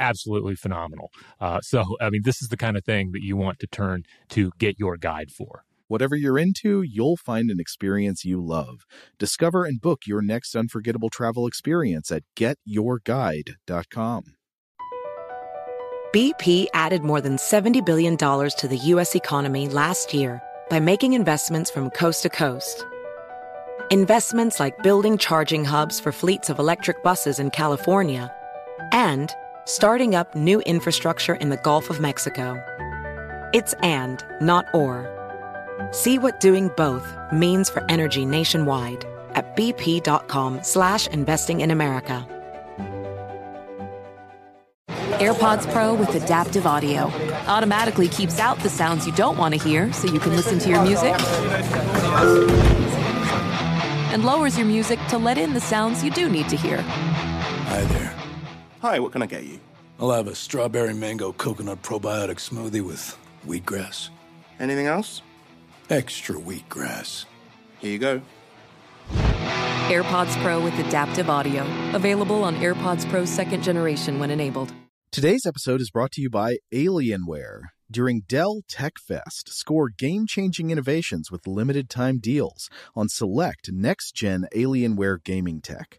absolutely phenomenal. Uh, so, I mean, this is the kind of thing that you want to turn to get your guide for. Whatever you're into, you'll find an experience you love. Discover and book your next unforgettable travel experience at getyourguide.com. BP added more than $70 billion to the U.S. economy last year by making investments from coast to coast. Investments like building charging hubs for fleets of electric buses in California and starting up new infrastructure in the Gulf of Mexico. It's and, not or. See what doing both means for energy nationwide at bp.com slash investing in America. AirPods Pro with adaptive audio automatically keeps out the sounds you don't want to hear so you can listen to your music and lowers your music to let in the sounds you do need to hear. Hi there. Hi, what can I get you? I'll have a strawberry mango coconut probiotic smoothie with wheatgrass. Anything else? Extra wheatgrass. Here you go. AirPods Pro with adaptive audio. Available on AirPods Pro second generation when enabled. Today's episode is brought to you by Alienware. During Dell Tech Fest, score game changing innovations with limited time deals on select next gen Alienware gaming tech.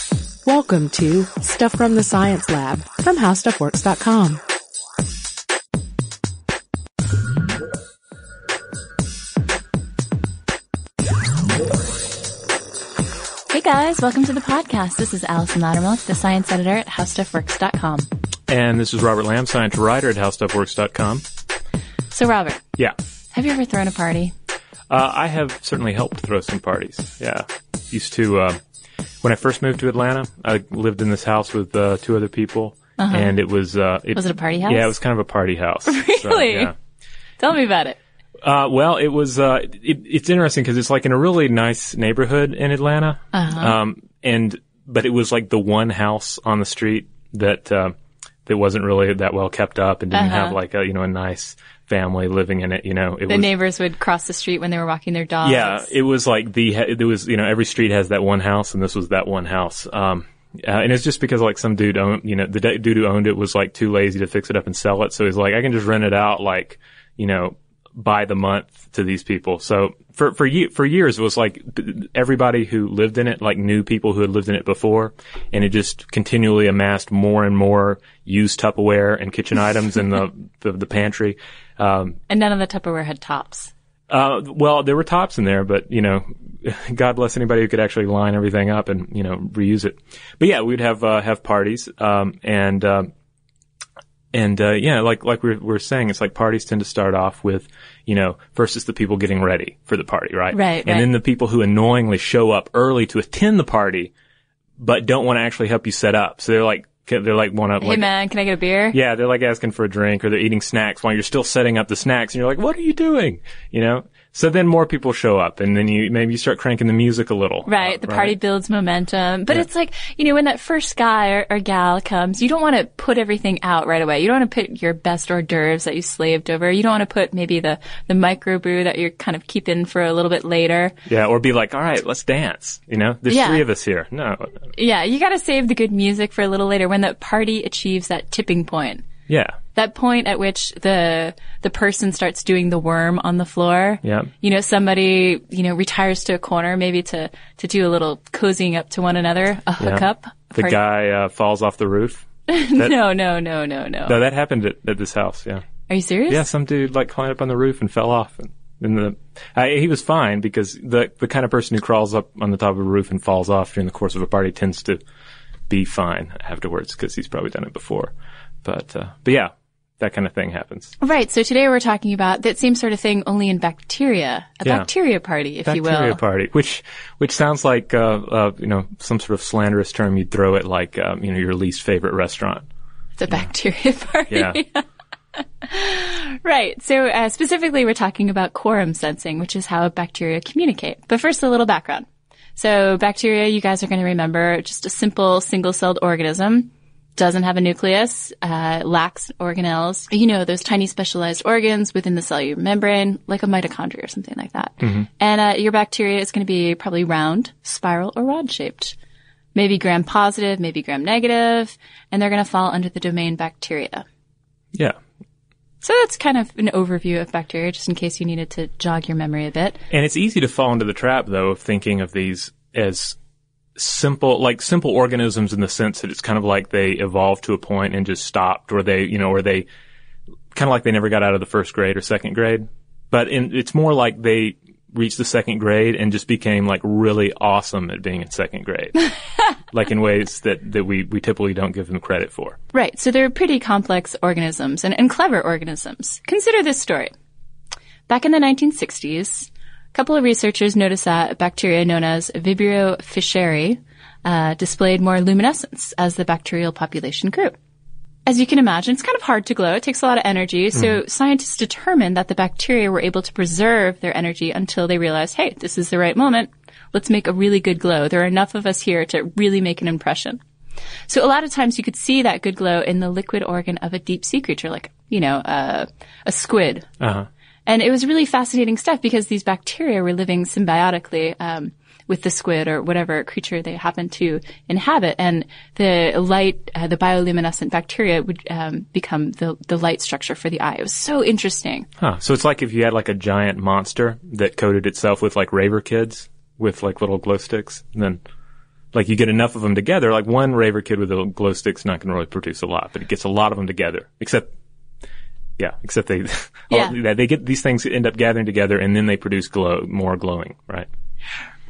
Welcome to Stuff from the Science Lab from HowStuffWorks.com. Hey guys, welcome to the podcast. This is Allison Loudermilk, the science editor at HowStuffWorks.com. And this is Robert Lamb, science writer at HowStuffWorks.com. So Robert, Yeah. have you ever thrown a party? Uh, I have certainly helped throw some parties. Yeah. Used to, uh, when I first moved to Atlanta, I lived in this house with uh, two other people. And it was, uh, it, Was it a party house? Yeah, it was kind of a party house. So, Really? yeah. Tell me about it. Uh, well, it was, uh, it, it's interesting because it's like in a really nice neighborhood in Atlanta. Uh-huh. Um, and, but it was like the one house on the street that, uh, that wasn't really that well kept up and didn't Uh-huh. have like a, you know, a nice family living in it, you know. It The was, neighbors would cross the street when they were walking their dogs. yeah, it was like the, there was, you know, every street has that one house and this was that one house. Um, uh, and it's just because like some dude owned, you know, the d- dude who owned it was like too lazy to fix it up and sell it. So he's like, I can just rent it out like, you know, by the month to these people. So for, for ye- for years it was like everybody who lived in it like knew people who had lived in it before and it just continually amassed more and more used Tupperware and kitchen items in the, the, the pantry. Um, and none of the Tupperware had tops. uh, well, there were tops in there, but you know, God bless anybody who could actually line everything up and you know reuse it. But yeah, we'd have uh, have parties, um, and uh, and uh, yeah, like like we we're saying, it's like parties tend to start off with you know first it's the people getting ready for the party, right? Right, And right. then the people who annoyingly show up early to attend the party, but don't want to actually help you set up. So they're like they're like want to Hey like man, can I get a beer? yeah, they're like asking for a drink or they're eating snacks while you're still setting up the snacks and you're like, what are you doing? You know, So then more people show up, and then you maybe you start cranking the music a little. Right. uh, The party builds momentum. But it's like, you know, when that first guy or, or gal comes, you don't want to put everything out right away. You don't want to put your best hors d'oeuvres that you slaved over. You don't want to put maybe the, the microbrew that you're kind of keeping for a little bit later. Yeah, or be like, all right, let's dance. You know, there's Yeah. three of us here. No, Yeah. You got to save the good music for a little later when the party achieves that tipping point. yeah, That point at which the, the person starts doing the worm on the floor. Yeah. You know, somebody, you know, retires to a corner maybe to, to do a little cozying up to one another, a hookup. a The guy uh, falls off the roof. no, no, no, no, no. No, that happened at, at this house. Yeah. Are you serious? Yeah, some dude like climbed up on the roof and fell off. And, and the I, he was fine because the the kind of person who crawls up on the top of a roof and falls off during the course of a party tends to be fine afterwards because he's probably done it before. But uh, but yeah, that kind of thing happens. Right. So today we're talking about that same sort of thing only in bacteria, a Yeah. bacteria party, if you will. Bacteria party, which which sounds like uh, uh, you know some sort of slanderous term you'd throw at like um, you know your least favorite restaurant. The bacteria party. Yeah. Right. So uh, specifically, we're talking about quorum sensing, which is how bacteria communicate. But first, a little background. So bacteria, you guys are going to remember, just a simple single-celled organism. Doesn't have a nucleus, uh, lacks organelles. You know, those tiny specialized organs within the cellular membrane, like a mitochondria or something like that. And uh, your bacteria is going to be probably round, spiral, or rod-shaped. Maybe gram positive, maybe gram negative, and they're going to fall under the domain bacteria. Yeah, So that's kind of an overview of bacteria, just in case you needed to jog your memory a bit. And it's easy to fall into the trap, though, of thinking of these as simple, like simple organisms in the sense that it's kind of like they evolved to a point and just stopped, or they, you know, or they kind of like they never got out of the first grade or second grade. But in, it's more like they reached the second grade and just became like really awesome at being in second grade, like in ways that, that we, we typically don't give them credit for. Right. So they're pretty complex organisms and, and clever organisms. Consider this story. Back in the 1960s, a couple of researchers noticed that bacteria known as Vibrio fischeri uh, displayed more luminescence as the bacterial population grew. As you can imagine, it's kind of hard to glow. It takes a lot of energy. So scientists determined that the bacteria were able to preserve their energy until they realized, hey, this is the right moment. Let's make a really good glow. There are enough of us here to really make an impression. So a lot of times you could see that good glow in the liquid organ of a deep sea creature, like, you know, uh, a squid. Uh-huh. And it was really fascinating stuff because these bacteria were living symbiotically um, with the squid or whatever creature they happened to inhabit. And the light, uh, the bioluminescent bacteria would um, become the, the light structure for the eye. It was so interesting. Huh. So it's like if you had like a giant monster that coated itself with like raver kids with like little glow sticks, and then like you get enough of them together, like one raver kid with a glow stick's not going to really produce a lot, but it gets a lot of them together. Except, yeah, except they, Yeah. oh, they get these things end up gathering together and then they produce glow, more glowing, right?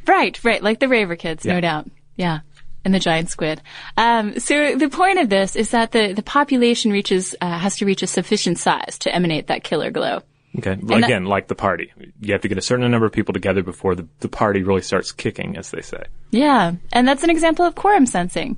Right, right, like the Raver kids, no doubt. Yeah. And the giant squid. Um, so the point of this is that the, the population reaches, uh, has to reach a sufficient size to emanate that killer glow. Okay. that- Again, like the party, you have to get a certain number of people together before the, the party really starts kicking, as they say. Yeah. And that's an example of quorum sensing.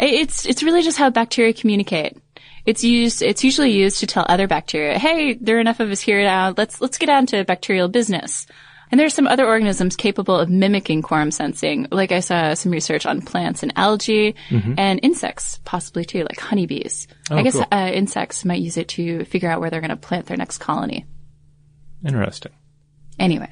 It's, it's really just how bacteria communicate. It's used, it's usually used to tell other bacteria, hey, there are enough of us here now. Let's, let's get on to bacterial business. And there are some other organisms capable of mimicking quorum sensing. Like I saw some research on plants and algae and insects, possibly too, like honeybees. Oh, I guess cool. uh, insects might use it to figure out where they're going to plant their next colony. Interesting. Anyway.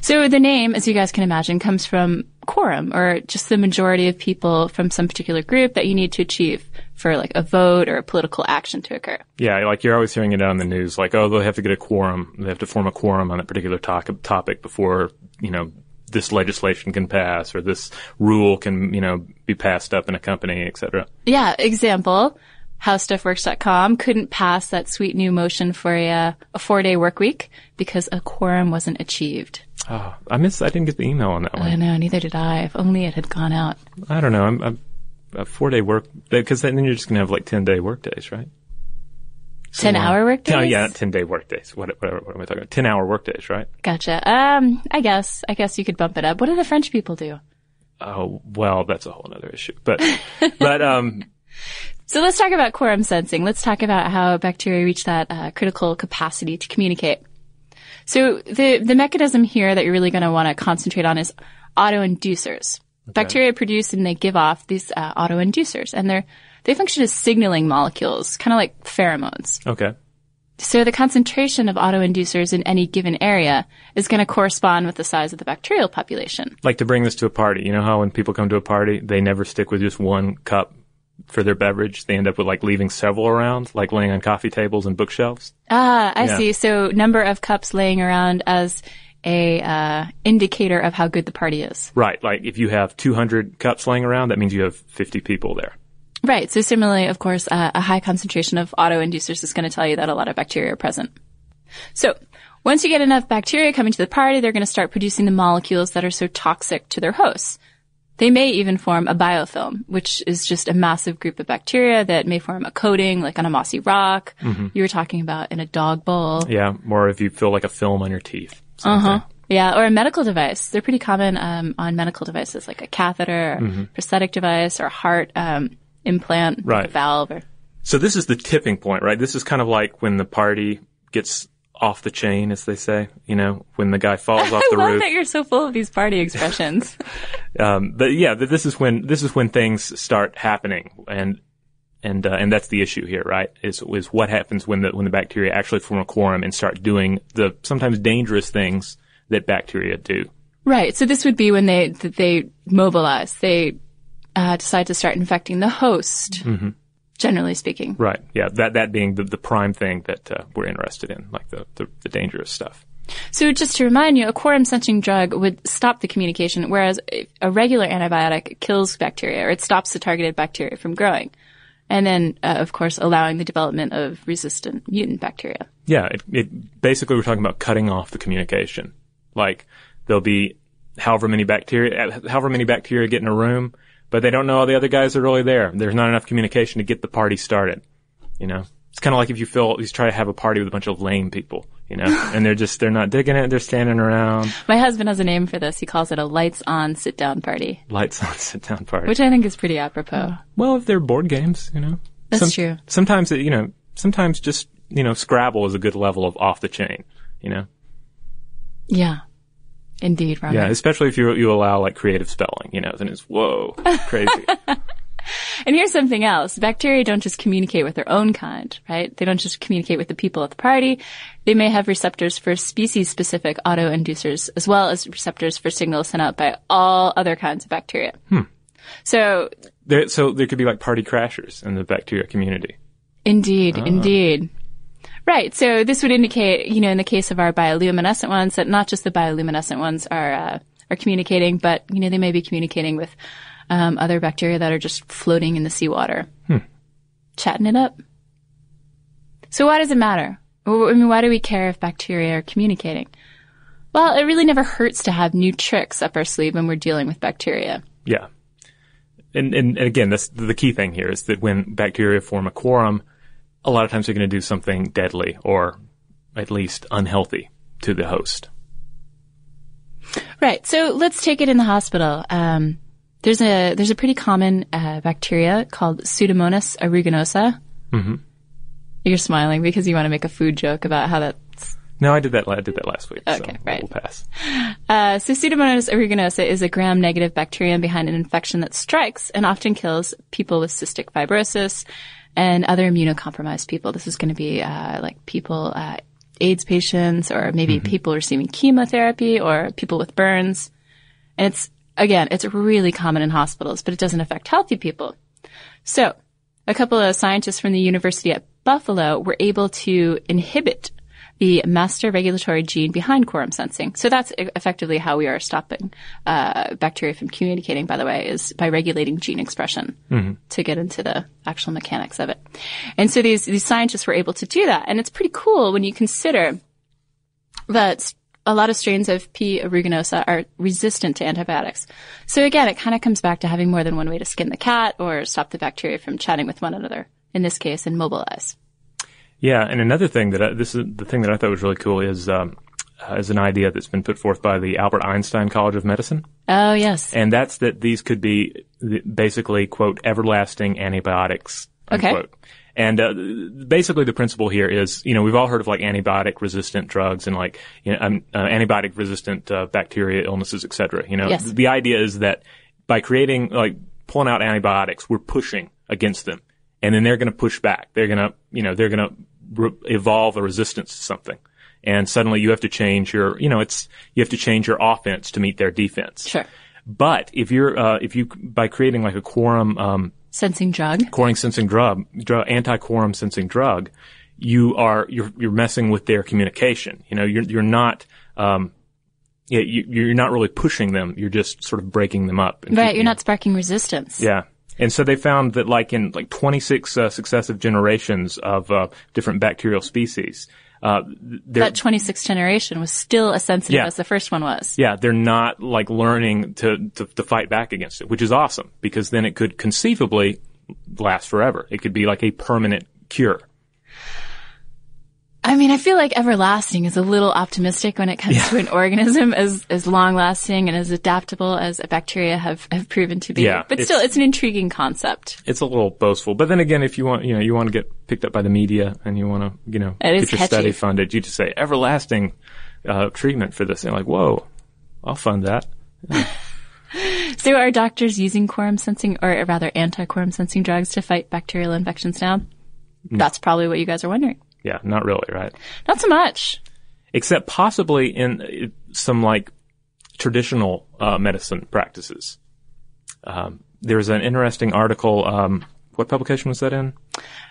So the name, as you guys can imagine, comes from quorum, or just the majority of people from some particular group that you need to achieve for like a vote or a political action to occur. Yeah, like you're always hearing it on the news, like, oh, they have to get a quorum. They have to form a quorum on a particular to- topic before, you know, this legislation can pass or this rule can, you know, be passed up in a company, et cetera. Yeah, example, howstuffworks.com couldn't pass that sweet new motion for a, a four day work week because a quorum wasn't achieved. Oh, I missed, I didn't get the email on that one. I know, neither did I. If only it had gone out. I don't know. I'm, I'm a four day work, because then you're just going to have like 10 day work days, right? 10 hour work days? Oh, yeah, 10 day work days. What, whatever, what am I talking about? 10 hour work days, right? Gotcha. Um, I guess, I guess you could bump it up. What do the French people do? Oh, well, that's a whole other issue. But, but, um, So let's talk about quorum sensing. Let's talk about how bacteria reach that uh, critical capacity to communicate. So the the mechanism here that you're really going to want to concentrate on is autoinducers. Bacteria produce and they give off these uh, autoinducers, and they're they function as signaling molecules, kind of like pheromones. Okay. So the concentration of autoinducers in any given area is going to correspond with the size of the bacterial population. Like to bring this to a party, you know how when people come to a party, they never stick with just one cup for their beverage. They end up with like leaving several around, like laying on coffee tables and bookshelves. Ah, I Yeah. see. So number of cups laying around as a uh, indicator of how good the party is. Right. Like if you have 200 cups laying around, that means you have 50 people there. Right. So similarly, of course, uh, a high concentration of autoinducers is going to tell you that a lot of bacteria are present. So once you get enough bacteria coming to the party, they're going to start producing the molecules that are so toxic to their hosts. They may even form a biofilm, which is just a massive group of bacteria that may form a coating, like on a mossy rock. You were talking about in a dog bowl. Yeah. Or if you feel like a film on your teeth. Uh huh. Yeah, or a medical device. They're pretty common um, on medical devices, like a catheter, or prosthetic device, or a heart um, implant, like Right. a valve. Or So this is the tipping point, right? This is kind of like when the party gets off the chain, as they say, you know, when the guy falls off the roof. I love that you're so full of these party expressions. Um, but yeah, this is when this is when things start happening, and and uh, and that's the issue here, right? Is is what happens when the when the bacteria actually form a quorum and start doing the sometimes dangerous things that bacteria do. right. So this would be when they they mobilize. They uh, decide to start infecting the host. Generally speaking. Right. Yeah. That that being the, the prime thing that uh, we're interested in, like the, the the dangerous stuff. So just to remind you, a quorum sensing drug would stop the communication, whereas a regular antibiotic kills bacteria or it stops the targeted bacteria from growing. And then, uh, of course, allowing the development of resistant mutant bacteria. Yeah. It, it basically we're talking about cutting off the communication. Like there'll be however many bacteria, however many bacteria get in a room, but they don't know all the other guys are really there. There's not enough communication to get the party started. You know, it's kind of like if you feel you try to have a party with a bunch of lame people. You know, and they're just they're not digging it. They're standing around, My husband has a name for this. He calls it a lights on sit down party, lights on, sit down party. which I think is pretty apropos. Well, if they're board games, you know. That's true. Sometimes, it, you know, sometimes just, you know, Scrabble is a good level of off the chain, you know? Yeah. Indeed, Robert. Yeah, especially if you, you allow like creative spelling, you know, then it's, whoa, crazy. And here's something else. Bacteria don't just communicate with their own kind, right? They don't just communicate with the people at the party. They may have receptors for species-specific autoinducers, as well as receptors for signals sent out by all other kinds of bacteria. Hmm. So, there, so there could be like party crashers in the bacteria community. indeed, indeed. Right. So this would indicate, you know, in the case of our bioluminescent ones, that not just the bioluminescent ones are uh, are communicating, but you know, they may be communicating with um, other bacteria that are just floating in the seawater, chatting it up. So why does it matter? I mean, why do we care if bacteria are communicating? Well, it really never hurts to have new tricks up our sleeve when we're dealing with bacteria. Yeah. And, and, and again, that's the key thing here is that when bacteria form a quorum, a lot of times they're going to do something deadly or at least unhealthy to the host. Right. So let's take it in the hospital. Um, there's a there's a pretty common uh, bacteria called Pseudomonas aeruginosa. Mm-hmm. You're smiling because you want to make a food joke about how that's No, I did that. I did that last week. Okay, so right. We'll pass. Uh, so Pseudomonas aeruginosa is a gram-negative bacterium behind an infection that strikes and often kills people with cystic fibrosis and other immunocompromised people. This is going to be uh, like people, uh, AIDS patients, or maybe people receiving chemotherapy, or people with burns. And it's again, it's really common in hospitals, but it doesn't affect healthy people. So, a couple of scientists from the University at Buffalo were able to inhibit the master regulatory gene behind quorum sensing. So that's effectively how we are stopping uh, bacteria from communicating. By the way, is by regulating gene expression to get into the actual mechanics of it. And so these these scientists were able to do that, and it's pretty cool when you consider that a lot of strains of P. aeruginosa are resistant to antibiotics. So again, it kind of comes back to having more than one way to skin the cat or stop the bacteria from chatting with one another. In this case, and mobilize. Yeah, and another thing that I, this is the thing that I thought was really cool is um, uh, is an idea that's been put forth by the Albert Einstein College of Medicine, Oh yes. and that's that these could be basically quote everlasting antibiotics. Okay. And uh, basically, the principle here is, you know, we've all heard of like antibiotic resistant drugs and like you know, um, uh, antibiotic resistant uh, bacteria illnesses, et cetera. You know, Yes. the idea is that by creating like pulling out antibiotics, we're pushing against them, and then they're going to push back. They're going to, you know, they're going to re- evolve a resistance to something. And suddenly you have to change your, you know, it's, you have to change your offense to meet their defense. Sure. But if you're, uh, if you, by creating like a quorum, um, Sensing drug. quorum sensing drug, drug anti-quorum sensing drug, you are, you're, you're messing with their communication. You know, you're, you're not, um, yeah, you, you're not really pushing them. You're just sort of breaking them up. Right. You're them- not sparking resistance. yeah. And so they found that like in like 26 uh, successive generations of uh, different bacterial species, uh, That 26th generation was still as sensitive Yeah. as the first one was. yeah, they're not like learning to, to, to fight back against it, which is awesome because then it could conceivably last forever. It could be like a permanent cure. I mean, I feel like everlasting is a little optimistic when it comes to an organism as, as long lasting and as adaptable as bacteria have, have proven to be. Yeah, but it's- still, it's an intriguing concept. It's a little boastful, but then again, if you want, you know, you want to get picked up by the media and you want to, you know, It get your catchy. study funded, you just say everlasting uh, treatment for this, and you're like, whoa, I'll fund that. So are doctors using quorum sensing, or rather anti-quorum sensing drugs to fight bacterial infections now? That's probably what you guys are wondering. Yeah, not really, right? Not so much. except possibly in uh, some like traditional uh, medicine practices. Um, there's an interesting article. Um, what publication was that in?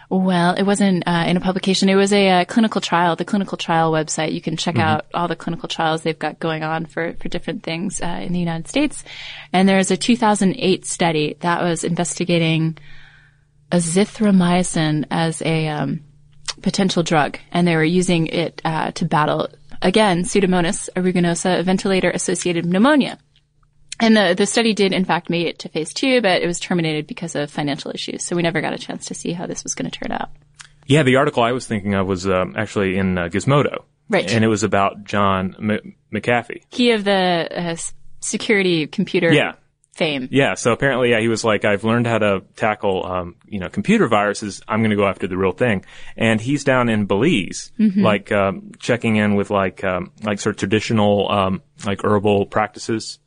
Well, it wasn't uh, in a publication. It was a uh, clinical trial. The clinical trial website. You can check Mm-hmm. out all the clinical trials they've got going on for for different things uh, in the United States. And there's a 2008 study that was investigating azithromycin as a um, potential drug, and they were using it uh, to battle again Pseudomonas aeruginosa ventilator-associated pneumonia. And the, the study did, in fact, make it to phase two, but it was terminated because of financial issues. So we never got a chance to see how this was going to turn out. Yeah, the article I was thinking of was um, actually in uh, Gizmodo, Right. And it was about John M- McAfee. He of the uh, security computer Yeah, fame. yeah. So apparently, yeah, he was like, I've learned how to tackle, um, you know, computer viruses. I'm going to go after the real thing. And he's down in Belize, like um, checking in with like um, like sort of traditional um, like herbal practices.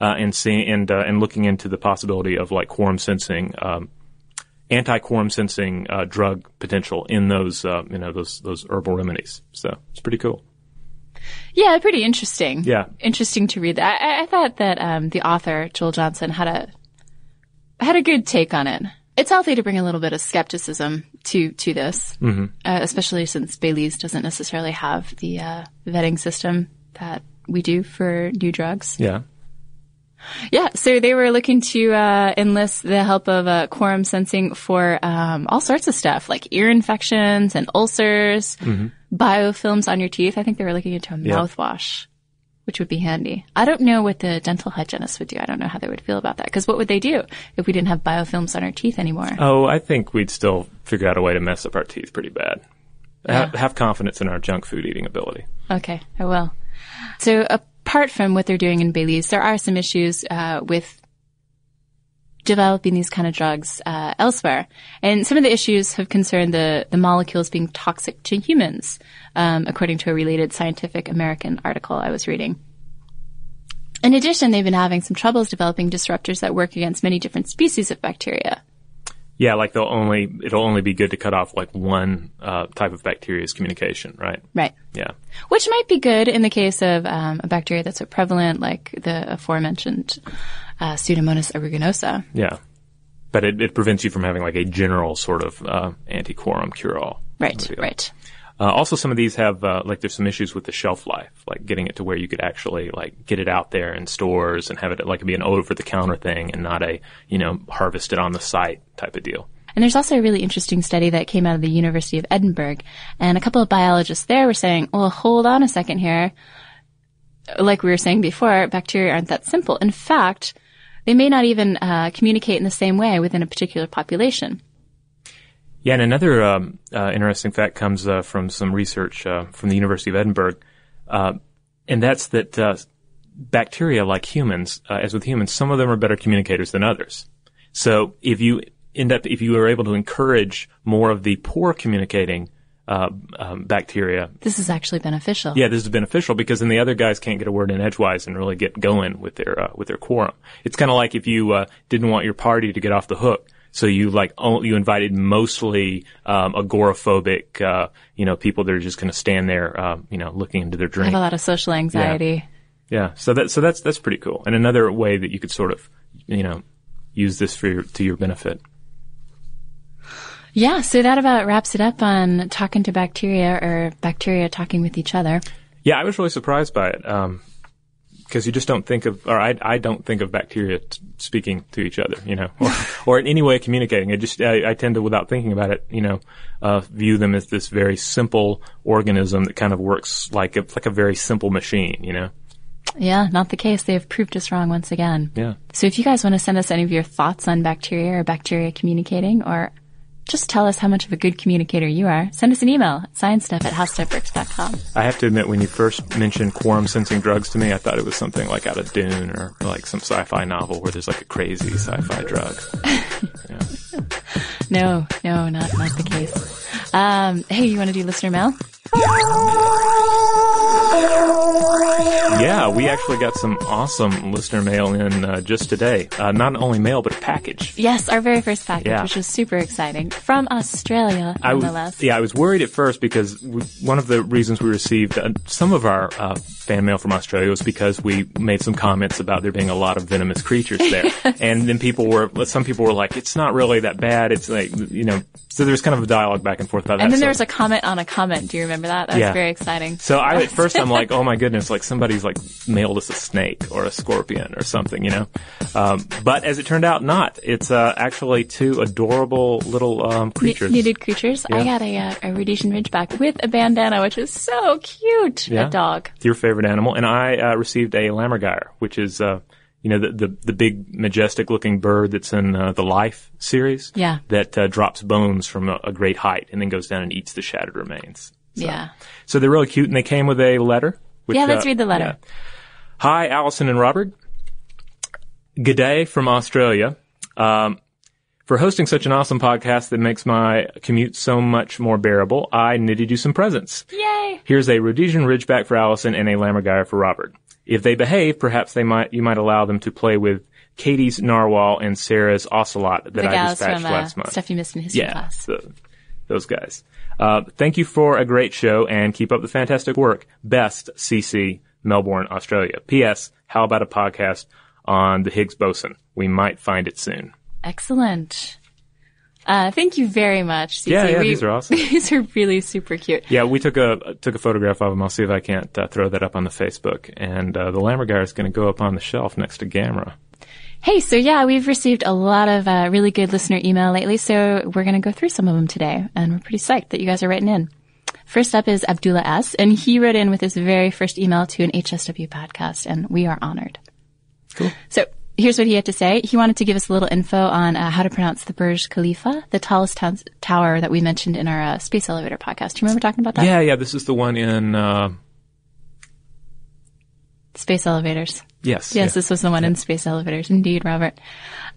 uh, and seeing and uh, and looking into the possibility of like quorum sensing, um, anti-quorum sensing uh, drug potential in those uh, you know those those herbal remedies. So it's pretty cool. Yeah, pretty interesting. Yeah. Interesting to read that. I, I thought that um, the author, Joel Johnson, had a had a good take on it. It's healthy to bring a little bit of skepticism to to this, mm-hmm. uh, especially since Belize doesn't necessarily have the uh, vetting system that we do for new drugs. Yeah. Yeah, so they were looking to uh, enlist the help of uh, quorum sensing for um, all sorts of stuff, like ear infections and ulcers, biofilms on your teeth. I think they were looking into a Yeah. mouthwash, which would be handy. I don't know what the dental hygienist would do. I don't know how they would feel about that. Because what would they do if we didn't have biofilms on our teeth anymore? Oh, I think we'd still figure out a way to mess up our teeth pretty bad. Ha- have confidence in our junk food eating ability. Okay, I will. So apart from what they're doing in Belize, there are some issues uh, with developing these kind of drugs uh, elsewhere, and some of the issues have concerned the the molecules being toxic to humans, um, according to a related Scientific American article I was reading. In addition, they've been having some troubles developing disruptors that work against many different species of bacteria. Yeah, like they'll only it'll only be good to cut off like one uh, type of bacteria's communication, right? Right. Yeah. Which might be good in the case of um, a bacteria that's so prevalent, like the aforementioned uh, Pseudomonas aeruginosa. Yeah. But it, it prevents you from having like a general sort of uh, anti-quorum cure-all. Right, right. Uh, also, some of these have uh, like there's some issues with the shelf life, like getting it to where you could actually like get it out there in stores and have it like be an over-the-counter thing and not a you know harvested on the site type of deal. And there's also a really interesting study that came out of the University of Edinburgh, and a couple of biologists there were saying, well, hold on a second here. Like we were saying before, bacteria aren't that simple. In fact, they may not even uh, communicate in the same way within a particular population. Yeah, and another um, uh, interesting fact comes uh, from some research uh, from the University of Edinburgh, uh, and that's that uh, bacteria, like humans, as with humans, some of them are better communicators than others. So if you end up if you were able to encourage more of the poor communicating uh, um, bacteria. This is actually beneficial. Yeah, this is beneficial because then the other guys can't get a word in edgewise and really get going with their uh, with their quorum. It's kind of like if you uh, didn't want your party to get off the hook, so you like you invited mostly um, agoraphobic, uh, you know, people that are just going to stand there, uh, you know, looking into their drink. have a lot of social anxiety. Yeah, so that so that's that's pretty cool. And another way that you could sort of, you know, use this for your, to your benefit. Yeah, so that about wraps it up on talking to bacteria or bacteria talking with each other. Yeah, I was really surprised by it because you just don't think of, or I, I don't think of bacteria t- speaking to each other, you know, or, or in any way communicating. I just I, I tend to, without thinking about it, you know, uh, view them as this very simple organism that kind of works like a, like a very simple machine, you know. Yeah, not the case. They have proved us wrong once again. Yeah. So if you guys want to send us any of your thoughts on bacteria or bacteria communicating, or just tell us how much of a good communicator you are, send us an email at sciencestuff at howstuffworks.com. I have to admit, when you first mentioned quorum sensing drugs to me, I thought it was something like out of Dune or like some sci-fi novel where there's like a crazy sci-fi drug. No, no, not not the case. Um, hey, you want to do listener mail? Yeah, we actually got some awesome listener mail in uh, just today. Uh, not only mail, but a package. Yes, our very first package, Yeah. which was super exciting from Australia, I was, yeah, I was worried at first because we, one of the reasons we received uh, some of our uh, fan mail from Australia was because we made some comments about there being a lot of venomous creatures there, and then people were, some people were like, "It's not really that bad." It's like, you know, so there's kind of a dialogue back and forth about that. And then so- there was a comment on a comment. Do you remember that? That was very exciting. So I at first I'm like, oh my goodness, like somebody's like mailed us a snake or a scorpion or something, you know. Um, but as it turned out, not. It's uh, actually two adorable little um, creatures. Knitted creatures. I got a, uh, a Rhodesian Ridgeback with a bandana, which is so cute. Yeah. A dog. It's your favorite animal, and I uh, received a lammergeier, which is uh, you know the, the the big majestic looking bird that's in uh, the Life series. Yeah. That uh, drops bones from a, a great height and then goes down and eats the shattered remains. Yeah. So they're really cute, and they came with a letter. Yeah, let's uh, read the letter. Hi, Allison and Robert. G'day from Australia. Um, for hosting such an awesome podcast that makes my commute so much more bearable, I knitted you some presents. Yay! Here's a Rhodesian Ridgeback for Allison and a Lammergeier for Robert. If they behave, perhaps they might you might allow them to play with Katie's narwhal and Sarah's ocelot that the I dispatched from uh, last month. stuff you missed in history yeah, class. the- those guys. Uh, thank you for a great show and keep up the fantastic work. Best, CC, Melbourne, Australia. P.S. How about a podcast on the Higgs boson? We might find it soon. Excellent. Uh, thank you very much. Cece. Yeah, yeah, We- these are awesome. these are really super cute. Yeah, we took a took a photograph of them. I'll see if I can't uh, throw that up on the Facebook. And uh, the Lammergeier is going to go up on the shelf next to Gamera. Hey, so yeah, we've received a lot of uh, really good listener email lately, so we're going to go through some of them today, and we're pretty psyched that you guys are writing in. First up is Abdullah S, and he wrote in with his very first email to an HSW podcast, and we are honored. Cool. So here's what he had to say. He wanted to give us a little info on uh, how to pronounce the Burj Khalifa, the tallest town- tower that we mentioned in our uh, space elevator podcast. Do you remember talking about that? Yeah, yeah. This is the one in. Uh, Space elevators. Yes. Yes, yeah. this was the one in space elevators. Indeed, Robert.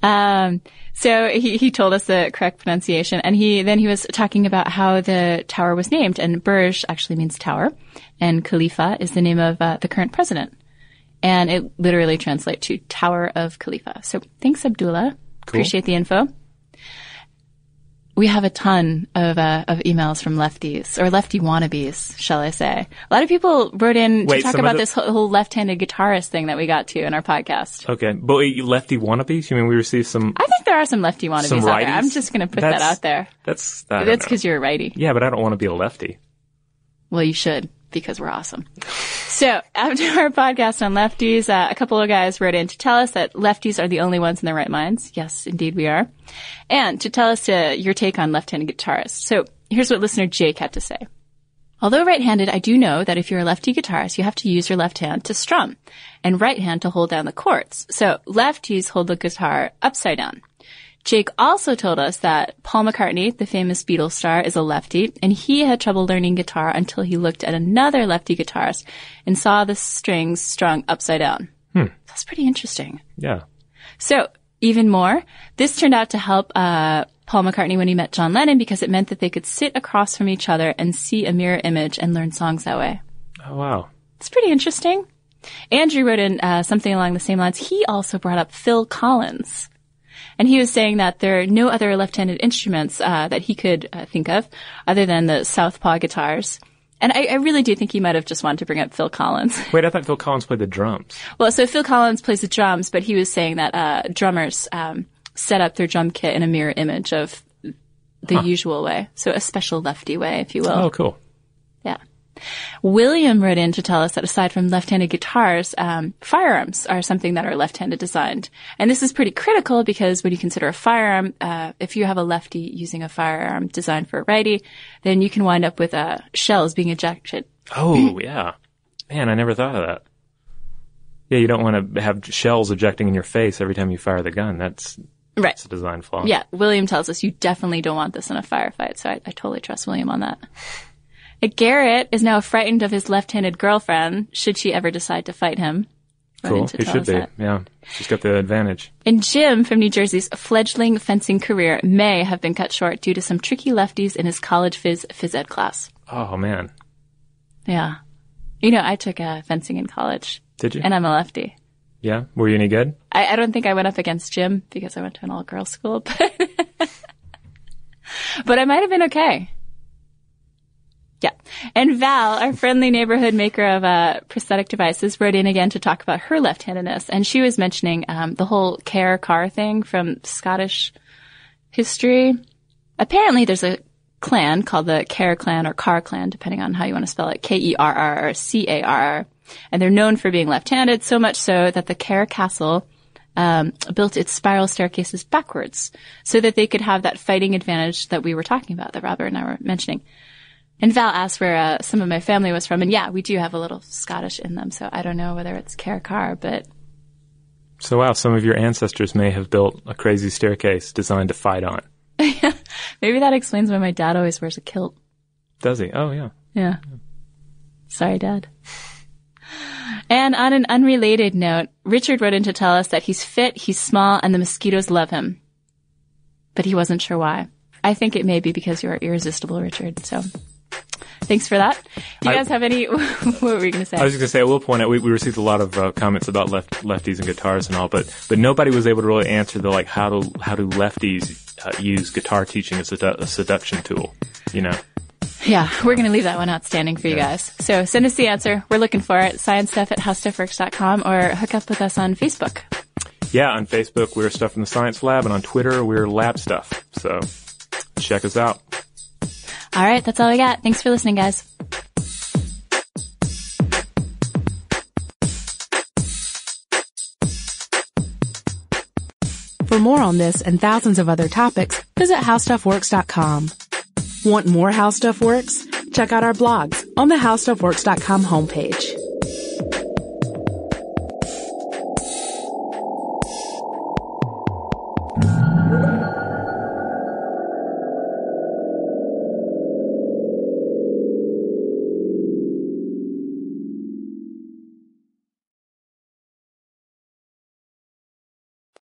Um, so he, he told us the correct pronunciation and he, then he was talking about how the tower was named and Burj actually means tower and Khalifa is the name of uh, the current president. And it literally translates to Tower of Khalifa. So thanks, Abdullah. Appreciate the info. We have a ton of, uh, of emails from lefties or lefty wannabes, shall I say. A lot of people wrote in Wait, to talk about the- this whole, left-handed guitarist thing that we got to in our podcast. Okay, but lefty wannabes? You mean we received some? I think there are some lefty wannabes Some out there. I'm just going to put that out there. That's That's because you're a righty. Yeah, but I don't want to be a lefty. Well, you should because we're awesome. So after our podcast on lefties, uh, a couple of guys wrote in to tell us that lefties are the only ones in their right minds. Yes, indeed we are. And to tell us uh, your take on left-handed guitarists. So here's what listener Jake had to say. Although right-handed, I do know that if you're a lefty guitarist, you have to use your left hand to strum and right hand to hold down the chords. So lefties hold the guitar upside down. Jake also told us that Paul McCartney, the famous Beatles star, is a lefty, and he had trouble learning guitar until he looked at another lefty guitarist and saw the strings strung upside down. That's pretty interesting. Yeah. So Even more, this turned out to help uh, Paul McCartney when he met John Lennon because it meant that they could sit across from each other and see a mirror image and learn songs that way. Oh wow. It's pretty interesting. Andrew wrote in uh, something along the same lines. He also brought up Phil Collins. And he was saying that there are no other left-handed instruments uh, that he could uh, think of other than the southpaw guitars. And I, I, really do think he might have just wanted to bring up Phil Collins. Wait, I thought Phil Collins played the drums. Well, so Phil Collins plays the drums, but he was saying that uh, drummers um, set up their drum kit in a mirror image of the huh. usual way. So a special lefty way, if you will. Oh, cool. Yeah. William wrote in to tell us that aside from left-handed guitars, um, firearms are something that are left-handed designed. And this is pretty critical because when you consider a firearm, uh, if you have a lefty using a firearm designed for a righty, then you can wind up with uh, shells being ejected. Oh, yeah. Man, I never thought of that. Yeah, you don't want to have shells ejecting in your face every time you fire the gun. That's right. That's a design flaw. Yeah, William tells us you definitely don't want this in a firefight, so I, I totally trust William on that. Garrett is now frightened of his left-handed girlfriend should she ever decide to fight him. Cool. He should be. That. Yeah. She's got the advantage. And Jim from New Jersey's fledgling fencing career may have been cut short due to some tricky lefties in his college phys phys ed class. Oh man. Yeah. You know, I took uh, fencing in college. Did you? And I'm a lefty. Yeah. Were you any good? I, I don't think I went up against Jim because I went to an all girls school, but but I might have been okay. Yeah. And Val, our friendly neighborhood maker of uh, prosthetic devices, wrote in again to talk about her left-handedness. And she was mentioning um, the whole Kerr car thing from Scottish history. Apparently there's a clan called the Kerr clan or Carr clan, depending on how you want to spell it, K-E-R-R or C-A-R-R. And they're known for being left-handed, so much so that the Kerr castle um, built its spiral staircases backwards so that they could have that fighting advantage that we were talking about, that Robert and I were mentioning. And Val asked where uh, some of my family was from, and yeah, we do have a little Scottish in them. So I don't know whether it's Carricar, but so wow, some of your ancestors may have built a crazy staircase designed to fight on. Maybe that explains why my dad always wears a kilt. Does he? Oh yeah. Yeah. Sorry, Dad. And on an unrelated note, Richard wrote in to tell us that he's fit, he's small, and the mosquitoes love him. But he wasn't sure why. I think it may be because you're irresistible, Richard. So Thanks for that. Do you guys have any? what were we going to say? I was just going to say. I will point out we, we received a lot of uh, comments about left lefties and guitars and all, but but nobody was able to really answer the like how do how do lefties uh, use guitar teaching as a, a, seduction tool? You know. Yeah, we're going to leave that one outstanding for you yeah. guys. So send us the answer. We're looking for it. Science stuff at howstuffworks.com or hook up with us on Facebook. Yeah, on Facebook we're Stuff from the Science Lab, and on Twitter we're Lab Stuff. So check us out. All right, that's all we got. Thanks for listening, guys. For more on this and thousands of other topics, visit howstuffworks.com. Want more How Stuff Works? Check out our blogs on the howstuffworks.com homepage.